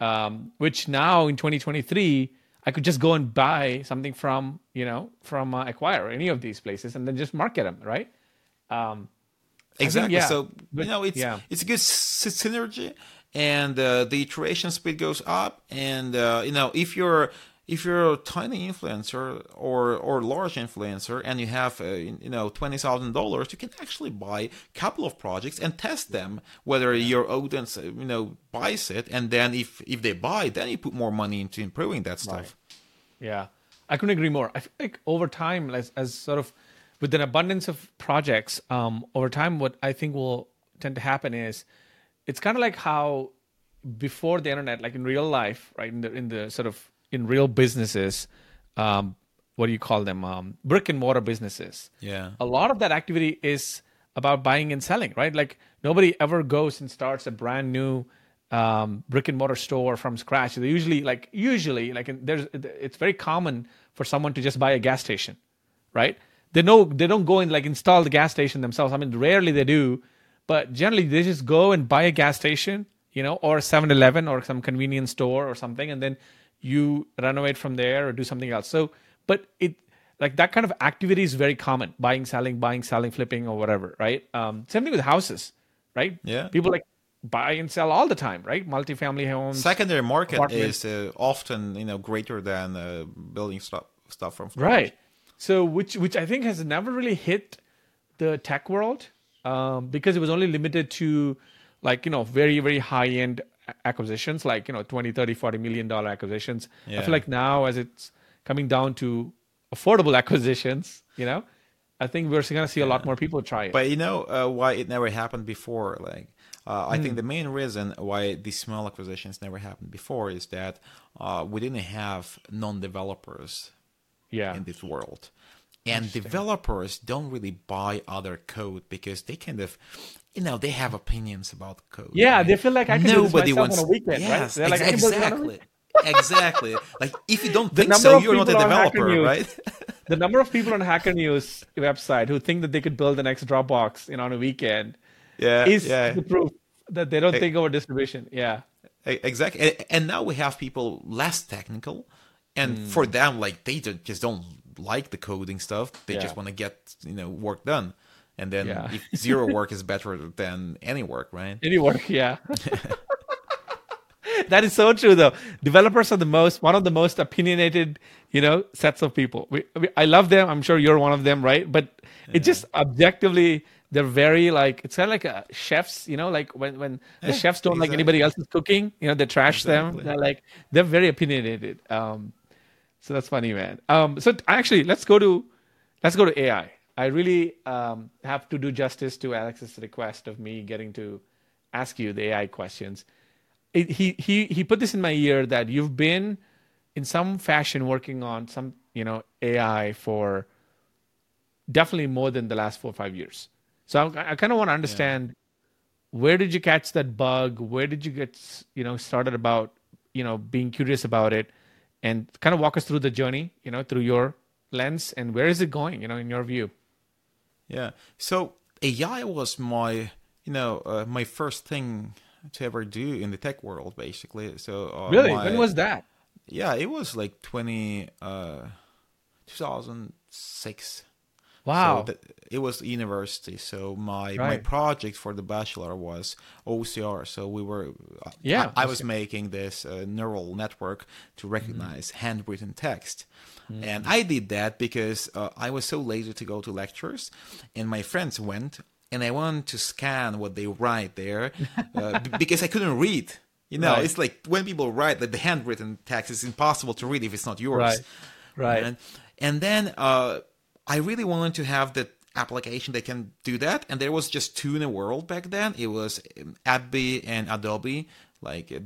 um, which now in 2023 I could just go and buy something from you know from uh, Acquire or any of these places and then just market them, right? Um,
Exactly.
yeah,
so
but-
you know, it's
yeah.
it's a good s- synergy, and uh, the iteration speed goes up. And uh, you know, if you're if you're a tiny influencer or or large influencer, and you have uh, you know twenty thousand dollars, you can actually buy a couple of projects and test them whether your audience uh, you know buys it, and then if if they buy, then you put more money into improving that stuff.
Yeah, I couldn't agree more. I feel like over time, as, as sort of with an abundance of projects, um, over time, what I think will tend to happen is it's kind of like how before the internet, like in real life, right? In the in the sort of in real businesses, um, what do you call them? Um, brick and mortar businesses.
Yeah.
a lot of that activity is about buying and selling, right? Like nobody ever goes and starts a brand new um, brick and mortar store from scratch. They usually, like usually, like there's, it's very common for someone to just buy a gas station, right? They know they don't go and like install the gas station themselves. I mean, rarely they do, but generally they just go and buy a gas station, you know, or a 7-Eleven or some convenience store or something, and then you renovate from there or do something else. So, but it like that kind of activity is very common: buying, selling, buying, selling, flipping, or whatever, right? Um, same thing with houses, right?
Yeah.
people like buy and sell all the time, right? Multifamily homes,
Secondary market is uh, often you know greater than uh, building stuff stuff from scratch.
right? So, which which I think has never really hit the tech world um, because it was only limited to like you know very very high end acquisitions like you know 20 30 40 million dollar acquisitions i feel like now as it's coming down to affordable acquisitions, you know, I think we're going to see a lot more people try it.
But you know uh, why it never happened before? Like, uh, I
Hmm.
think the main reason why these small acquisitions never happened before is that uh, we didn't have non-developers
yeah.
in this world. And developers don't really buy other code because they kind of, you know, they have opinions about code.
Yeah,
right?
they feel like I can do this myself on a weekend, right?
yes,
They're like,
ex-
I can build it on a
exactly, exactly. Like if you don't think so, you're not a developer,
News-
right?
the number of people on Hacker News website who think that they could build the next Dropbox on a weekend
yeah,
is
yeah.
the proof that they don't think over distribution. Yeah.
Exactly, and, now we have people less technical, and
Hmm.
for them, like they just don't like the coding stuff. They
Yeah.
just want to get you know work done, and then
Yeah.
if zero work is better than any work, right?
Any work, yeah. that is so true, though. Developers are the most, one of the most opinionated, you know, sets of people. We, we, I love them. I'm sure you're one of them, right? But it just objectively, they're very like it's kind of like a chefs, you know, like when when the
Yeah,
chefs don't like anybody else's cooking, you know, they trash them. They're like they're very opinionated. Um, so that's funny, man. Um, so actually, let's go to let's go to AI. I really um, have to do justice to Alex's request of me getting to ask you the AI questions. It, he he he put this in my ear that you've been in some fashion working on some you know AI for definitely more than the last four or five years. So I, I kind of want to understand where did you catch that bug? Where did you get you know started about you know being curious about it, and kind of walk us through the journey you know through your lens and where is it going you know in your view?
Yeah. So AI was my, you know, uh, my first thing to ever do in the tech world, basically. So uh,
Really,
my-
when was that?
Yeah, it was like twenty, uh, two thousand six.
Wow.
So it was university. So my my project for the bachelor was OCR. So we were uh,
Yeah,
I, I was making this uh, neural network to
Mm-hmm.
recognize handwritten text. And I did that because uh, I was so lazy to go to lectures, and my friends went, and I wanted to scan what they write there uh, b- because I couldn't read. You know,
Right.
it's like when people write like the handwritten text, it's impossible to read if it's not yours.
Right. Right.
And, and then uh, I really wanted to have the application that can do that. And there was just two in the world back then. It was um, ABBYY and Adobe. Like uh,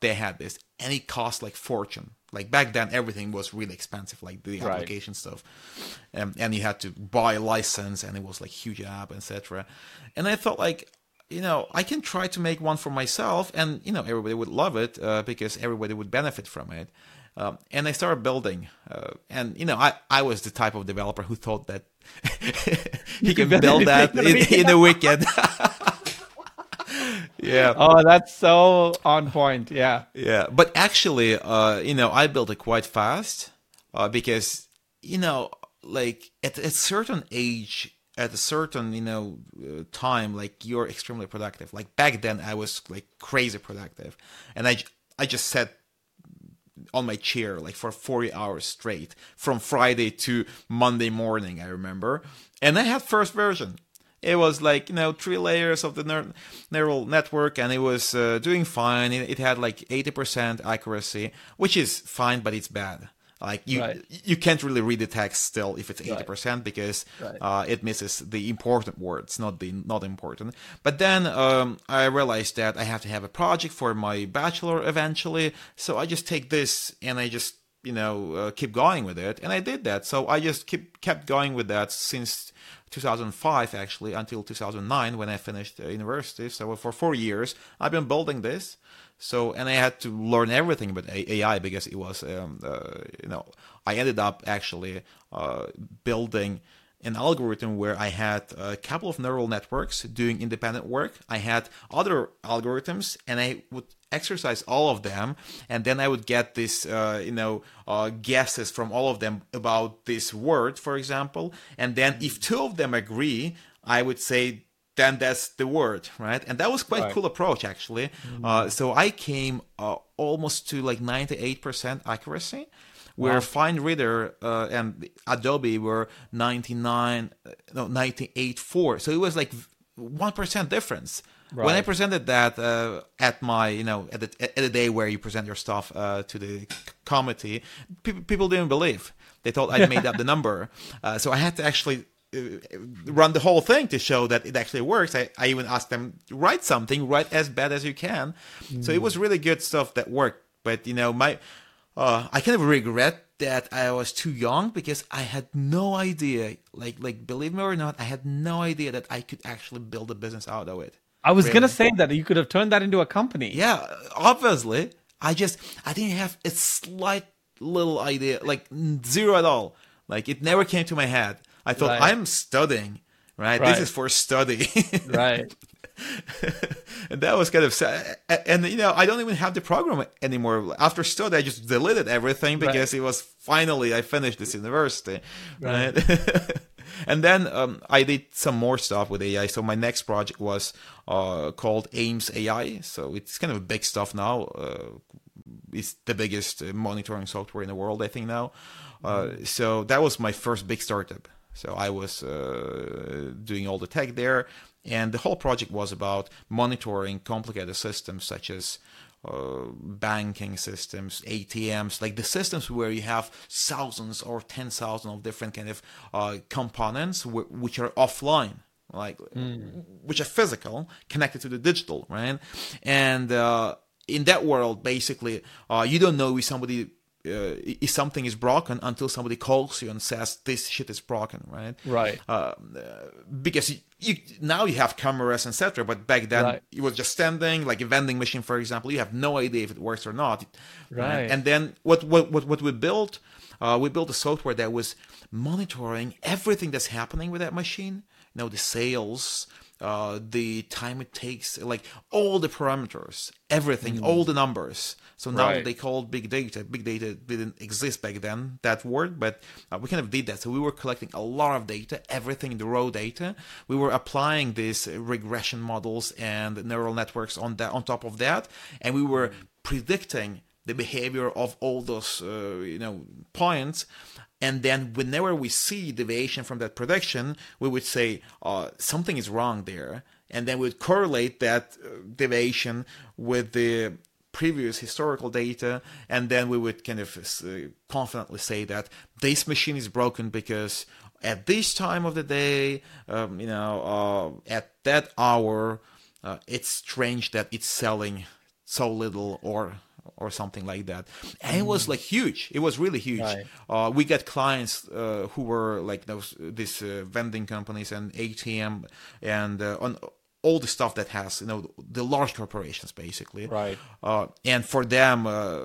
they had this, and it cost like fortune. Like back then, everything was really expensive, like the
Right.
application stuff, um, and you had to buy a license, and it was like huge app, etc. And I thought like. You know, I can try to make one for myself, and you know, everybody would love it uh, because everybody would benefit from it. Um, and I started building, uh, and you know, I, I was the type of developer who thought that he can
build
that in, in a weekend. yeah,
Oh, that's so on point. Yeah.
yeah. But actually, uh, you know, I built it quite fast uh, because you know, like at a certain age, at a certain you know uh, time, like you're extremely productive. Like back then, I was like crazy productive, and I I just sat on my chair like for 40 hours straight from Friday to Monday morning, I remember. And I had first version. It was like, you know, three layers of the neur- neural network and it was uh, doing fine. It, it had like 80% accuracy, which is fine, but it's bad. Like you,
Right.
you can't really read the text still if it's 80% because
Right.
uh, it misses the important words, not the not important. But then um, I realized that I have to have a project for my bachelor eventually, so I just take this and I just you know uh, keep going with it, and I did that. So I just keep kept going with that since 2005 actually until 2009 when I finished university. So for four years I've been building this. So and I had to learn everything about AI because it was um, uh, you know I ended up actually uh, building an algorithm where I had a couple of neural networks doing independent work. I had other algorithms, and I would exercise all of them, and then I would get this, uh, you know, uh, guesses from all of them about this word, for example. And then if two of them agree, I would say then that's the word, right? And that was quite
Right.
cool approach actually. Uh, so I came uh, almost to like 98% accuracy, where Find Reader uh, and Adobe were 99, uh, no 98.4. So it was like one percent difference. When I presented that uh, at my, you know, at the, at the day where you present your stuff uh, to the committee, pe- people didn't believe. They thought I'd made up the number. Uh, so I had to actually run the whole thing to show that it actually works. I, I even asked them, write something, write as bad as you can. So it was really good stuff that worked. But, you know, my, uh, I kind of regret that I was too young because I had no idea, like, like believe me or not, I had no idea that I could actually build a business out of it.
I was
Really?
gonna say that you could have turned that into a company.
Yeah, obviously. I just I didn't have a slight little idea, like zero at all. Like it never came to my head. I thought
Right.
I'm studying, right?
Right.
This is for study.
Right.
and that was kind of sad. And you know, I don't even have the program anymore. After study, I just deleted everything
Right.
because it was finally I finished this university,
Right.
right? and then um, I did some more stuff with AI. So my next project was uh, called Ames AI. So it's kind of big stuff now. Uh, it's the biggest uh, monitoring software in the world, I think now. Uh, so that was my first big startup. So I was uh, doing all the tech there, and the whole project was about monitoring complicated systems such as uh, banking systems, ATMs, like the systems where you have thousands or ten thousand of different kind of uh, components w- which are offline like which are physical connected to the digital right? And uh, in that world basically uh, you don't know if somebody uh, if something is broken until somebody calls you and says this shit is broken right?
Right.
uh, because you, you now you have cameras etc but back then
Right.
it was just standing like a vending machine for example. You have no idea if it works or not.
Right.
and then what what what, what we built uh, we built a software that was monitoring everything that's happening with that machine. You know the sales uh, the time it takes like all the parameters everything all the numbers so now.
Right.
they called big data big data didn't exist back then that word but uh, we kind of did that so we were collecting a lot of data everything in the raw data we were applying these regression models and neural networks on that on top of that and we were predicting the behavior of all those uh, you know points and then whenever we see deviation from that prediction we would say uh, something is wrong there and then we would correlate that uh, deviation with the previous historical data and then we would kind of uh, confidently say that this machine is broken because at this time of the day um, you know uh, at that hour uh, it's strange that it's selling so little or or something like that. And it was like huge. It was really huge.
Right.
uh, we got clients uh, who were like those these uh, vending companies and ATM and uh, on all the stuff that has you know the large corporations basically.
Right.
uh, and for them uh,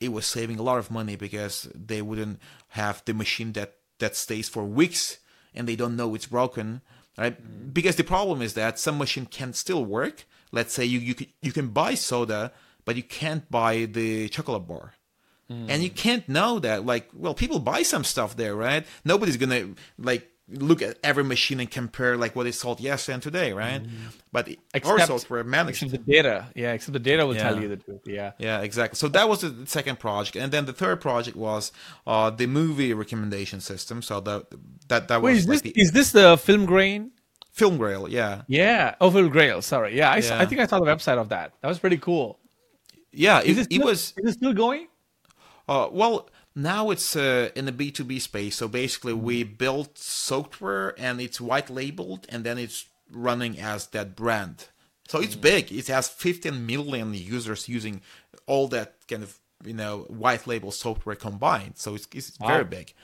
it was saving a lot of money because they wouldn't have the machine that that stays for weeks and they don't know it's broken right? Because the problem is that some machine can still work. Let's say you you can, you can buy soda but you can't buy the chocolate bar. And you can't know that like well people buy some stuff there right? Nobody's gonna like look at every machine and compare like what they sold yesterday and today right but our
Except-
software managed
Except the data. Yeah, except the data will tell you the truth. Yeah.
yeah, exactly. So that was the second project, and then the third project was uh, the movie recommendation system. So that that that was
Wait, is
like
this
the
is this the film grain?
Filmgrail. Yeah,
Yeah. Oh, Filmgrail. Sorry. Yeah, I,
Yeah.
I think I saw the website of that. That was pretty cool.
yeah.
Is
It,
it,
it
still,
was
Is it still going?
uh, well. Now it's uh, in the B two B space. So basically, we built software and it's white labeled, and then it's running as that brand. So it's big. It has 15 million users using all that kind of you know white label software combined. So it's, it's
Wow.
very big.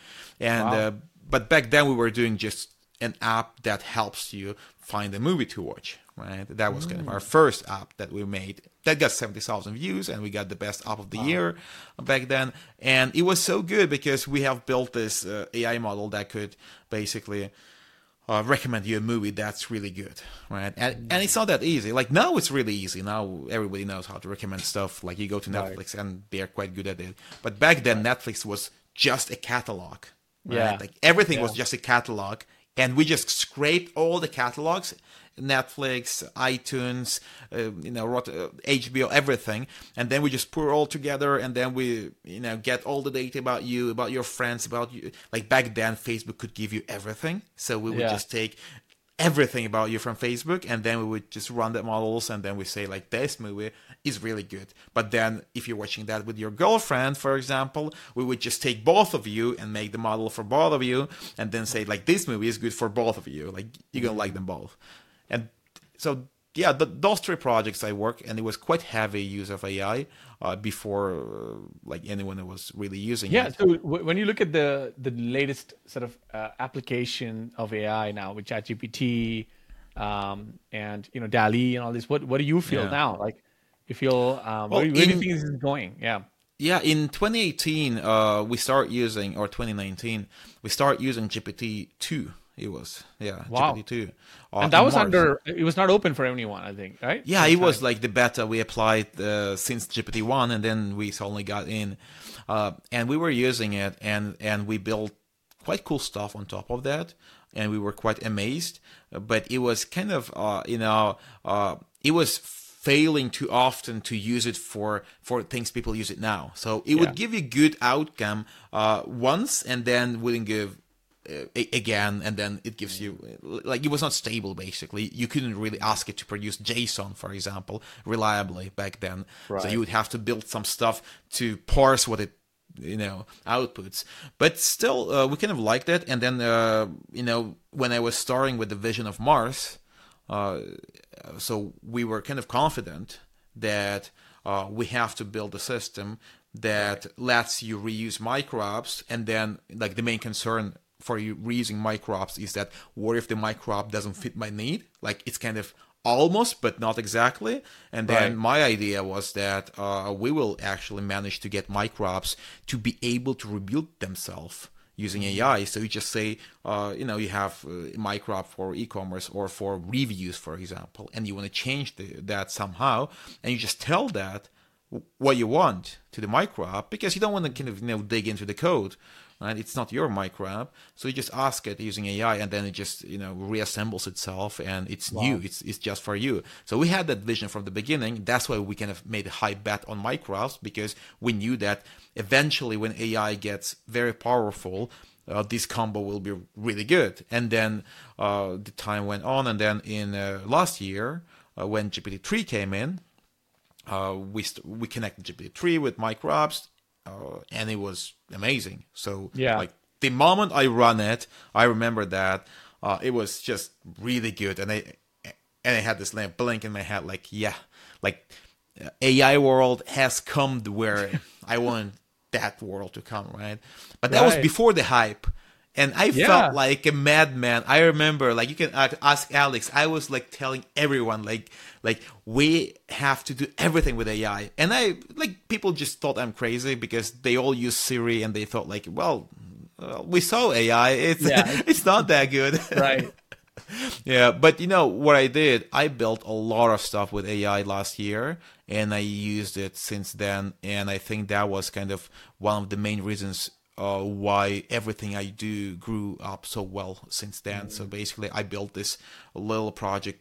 And
Wow.
uh, but back then we were doing just an app that helps you find a movie to watch. Right. That was kind of our first app that we made. That got 70,000 views, and we got the best app of the year back then. And it was so good because we have built this uh, AI model that could basically uh, recommend you a movie that's really good, right? And, and it's not that easy. Like now, it's really easy. Now everybody knows how to recommend stuff. Like you go to
Right.
Netflix, and they're quite good at it. But back then, Netflix was just a catalog. Right?
Yeah.
Like everything was just a catalog, and we just scraped all the catalogs. Netflix, iTunes, uh, you know, Rot- uh, HBO, everything, and then we just put it all together, and then we, you know, get all the data about you, about your friends, about you. Like back then, Facebook could give you everything, so we would
Yeah.
just take everything about you from Facebook, and then we would just run the models, and then we say like this movie is really good. But then if you're watching that with your girlfriend, for example, we would just take both of you and make the model for both of you, and then say like this movie is good for both of you. Like you're gonna like them both, so yeah, the, those three projects I work, and it was quite heavy use of AI uh, before uh, like anyone was really using
yeah,
it.
so w- when you look at the the latest sort of uh, application of AI now with ChatGPT um, and you know DALL-E and all this, what what do you feel
Yeah.
now? Like you feel um,
Well,
where, where do you think this is going? Yeah.
Yeah, in 2018, uh, we start using, or 2019, we start using GPT two. It was yeah,
Wow.
GPT two, uh,
and that was
March.
under it was not open for anyone i think right
Yeah, it was like the beta we applied uh, since GPT one, and then we suddenly got in, uh, and we were using it, and and we built quite cool stuff on top of that, and we were quite amazed. But it was kind of uh, you know uh, it was failing too often to use it for for things people use it now. So it
Yeah.
would give you good outcome uh, once, and then wouldn't give uh, again and then it gives you like it was not stable basically. You couldn't really ask it to produce json for example reliably back then. So you would have to build some stuff to parse what it you know outputs. But still uh, we kind of liked it. And then uh, you know when i was starting with the vision of mars uh, so we were kind of confident that uh, we have to build a system that lets you reuse microbes and then like the main concern for you reusing microbes is that what if the microbe doesn't fit my need like it's kind of almost but not exactly and then
Right.
my idea was that uh, we will actually manage to get microbes to be able to rebuild themselves using AI. So you just say, uh, you know, you have uh, microbe for e-commerce or for reviews, for example, and you want to change the, that somehow, and you just tell that what you want to the microbe because you don't want to kind of you know dig into the code. Right? It's not your microbe, so you just ask it using AI, and then it just you know reassembles itself, and it's new. It's it's just for you. So we had that vision from the beginning. That's why we kind of made a high bet on microbes because we knew that eventually, when AI gets very powerful, uh, this combo will be really good. And then uh, the time went on, and then in uh, last year, uh, when GPT three came in, uh, we st- we connected GPT-3 with microbes, uh, and it was amazing. So
Yeah.
like the moment I run it, I remember that uh, it was just really good, and I and I had this lamp blink in my head, like yeah, like uh, AI world has come to where I want that world to come, right? But that was before the hype. And I
Yeah.
felt like a madman. I remember, like you can ask Alex. I was like telling everyone, like, like we have to do everything with AI. And I like people just thought I'm crazy because they all use Siri and they thought like, well, uh, we saw AI. It's
Yeah.
it's not that good.
right
Yeah, but you know what I did? I built a lot of stuff with AI last year, and I used it since then. And I think that was kind of one of the main reasons uh, why everything I do grew up so well since then. So basically, I built this little project.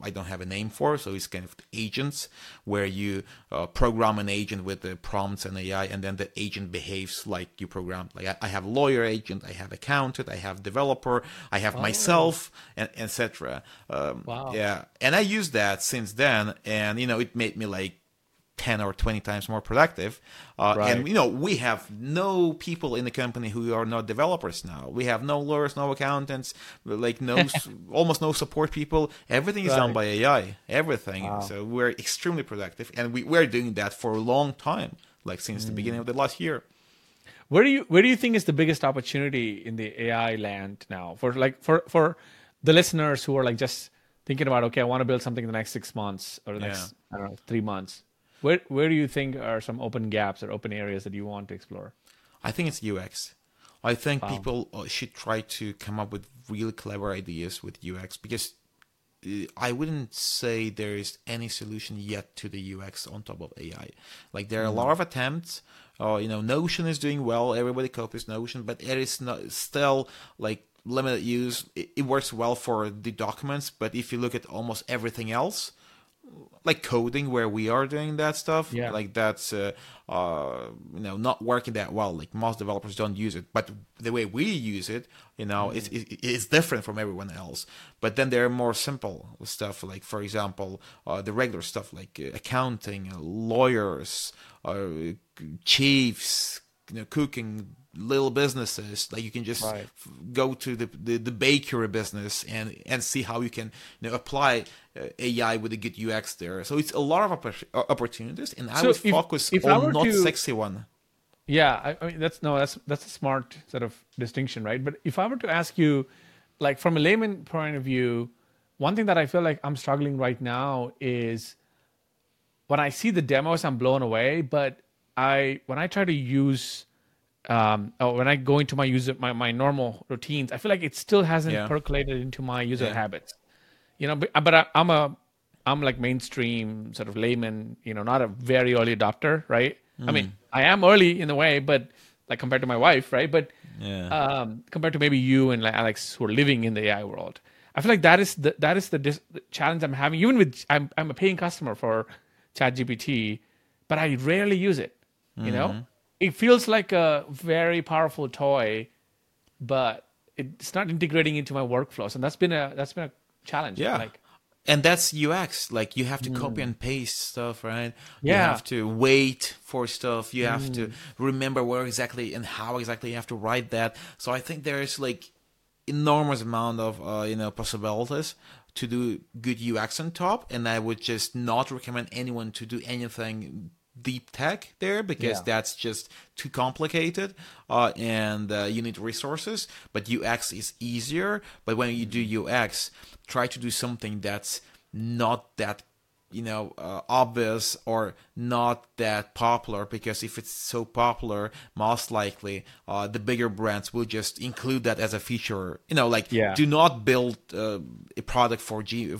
I don't have a name for, so it's kind of agents where you uh, program an agent with the prompts and AI, and then the agent behaves like you programmed. Like I, I have lawyer agent, I have accountant, I have developer, I have myself, and etc. Um,
Wow.
Yeah, and I used that since then, and you know it made me like. 10 or 20 times more productive uh,
Right.
and you know we have no people in the company who are not developers now. We have no lawyers no accountants like no almost no support people. Everything is done by ai everything. So we're extremely productive and we, we're doing that for a long time like since the beginning of the last year.
Where do you where do you think is the biggest opportunity in the ai land now? For like for for the listeners who are like just thinking about okay i want to build something in the next six months or the next i don't know three months where where do you think are some open gaps or open areas that you want to explore
I think it's UX. I think people uh, should try to come up with really clever ideas with UX because uh, I wouldn't say there is any solution yet to the UX on top of AI. Like there are a lot of attempts. Uh, you know, Notion is doing well. Everybody copies Notion, but it is not still like limited use. It, it works well for the documents, but if you look at almost everything else, like coding where we are doing that stuff
Yeah.
like that's uh, uh you know not working that well. Like most developers don't use it but the way we use it you know it's it, it's different from everyone else. But then there are more simple stuff like for example uh, the regular stuff like uh, accounting uh, lawyers uh, chiefs you know cooking little businesses like you can just
Right.
f- go to the, the the bakery business and and see how you can you know apply uh, AI with a good UX there. So it's a lot of oppor- uh, opportunities, and I
So
would
if-
focus
if
on not
to-
sexy one.
Yeah, I, I mean that's no, that's that's a smart sort of distinction, right? But if I were to ask you, like from a layman point of view, one thing that I feel like I'm struggling right now is when I see the demos, I'm blown away. But I when I try to use, um, or when I go into my user my my normal routines, I feel like it still hasn't
Yeah.
percolated into my user
Yeah.
habits. You know, but, but I, I'm a I'm like mainstream sort of layman. You know, not a very early adopter, right? I
Mm.
mean, I am early in a way, but like compared to my wife, right? But
Yeah.
um, compared to maybe you and like Alex who are living in the AI world. I feel like that is the that is the, dis- the challenge I'm having. Even with I'm I'm a paying customer for ChatGPT, but I rarely use it. You
Mm-hmm.
know, it feels like a very powerful toy, but it's not integrating into my workflows, and that's been a that's been a challenge.
Yeah.
like
and that's UX. Like you have to copy and paste stuff, right? You
Mm. Yeah. Mm.
have to wait for stuff. You have to remember where exactly and how exactly you have to write that. So I think there is like enormous amount of uh, you know possibilities to do good UX on top, and I would just not recommend anyone to do anything deep tech there because
Yeah.
that's just too complicated uh, and uh, you need resources but ux is easier but when you do ux try to do something that's not that you know uh, obvious or not that popular because if it's so popular most likely uh, the bigger brands will just include that as a feature you know like
Yeah.
do not build uh, a product for G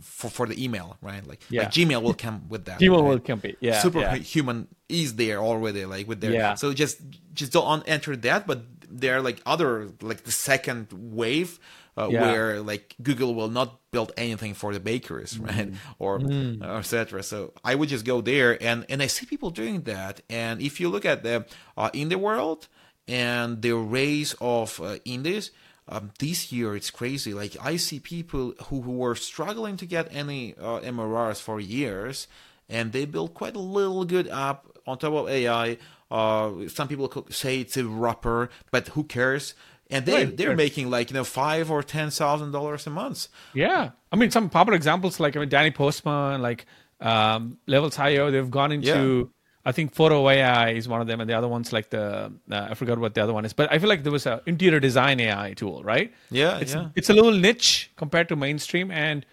for, for the email right like,
Yeah.
like gmail will come with that
Gmail
right?
will compete. Yeah, yeah.
superhuman is there already like with their
Yeah.
so just just don't enter that but there are like other like the second wave uh,
Yeah.
where like google will not build anything for the bakeries right? Or
Mm.
or etc so i would just go there and and i see people doing that. And if you look at the uh, the world and the race of uh, indies um, this year it's crazy. Like i see people who, who were struggling to get any uh, mrrs for years and they built quite a little good app on top of ai uh, some people could say it's a wrapper but who cares and they
Right,
they're
right.
making like you know five or ten thousand dollars a month
Yeah, I mean some popular examples like I mean Danny Postma, like um, Levels.io, they've gone into. I think Photo AI is one of them, and the other one's like the uh, I forgot what the other one is, but I feel like there was an interior design AI tool, right?
Yeah,
it's
yeah.
it's a little niche compared to mainstream, and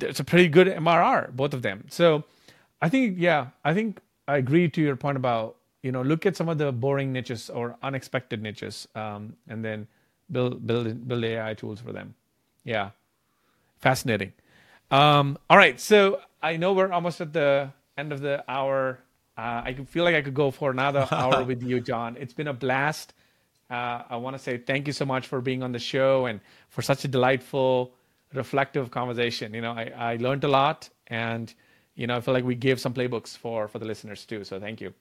it's a pretty good MRR, both of them. So I think yeah, I think I agree to your point about you know look at some of the boring niches or unexpected niches, um, and then build build build AI tools for them. Yeah, fascinating. Um, all right, so I know we're almost at the end of the hour. Uh, I could feel like I could go for another hour with you, John. It's been a blast. Uh, I want to say thank you so much for being on the show and for such a delightful, reflective conversation. You know, I, I learned a lot, and you know, I feel like we gave some playbooks for for the listeners too. So thank you.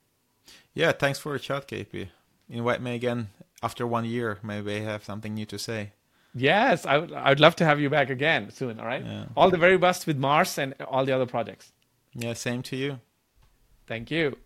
Yeah, thanks for the chat, KP. Invite me again after one year. Maybe I have something new to say.
Yes, I would. I'd love to have you back again soon. All right.
Yeah.
All the very best with Mars and all the other projects.
Yeah, same to you.
Thank you.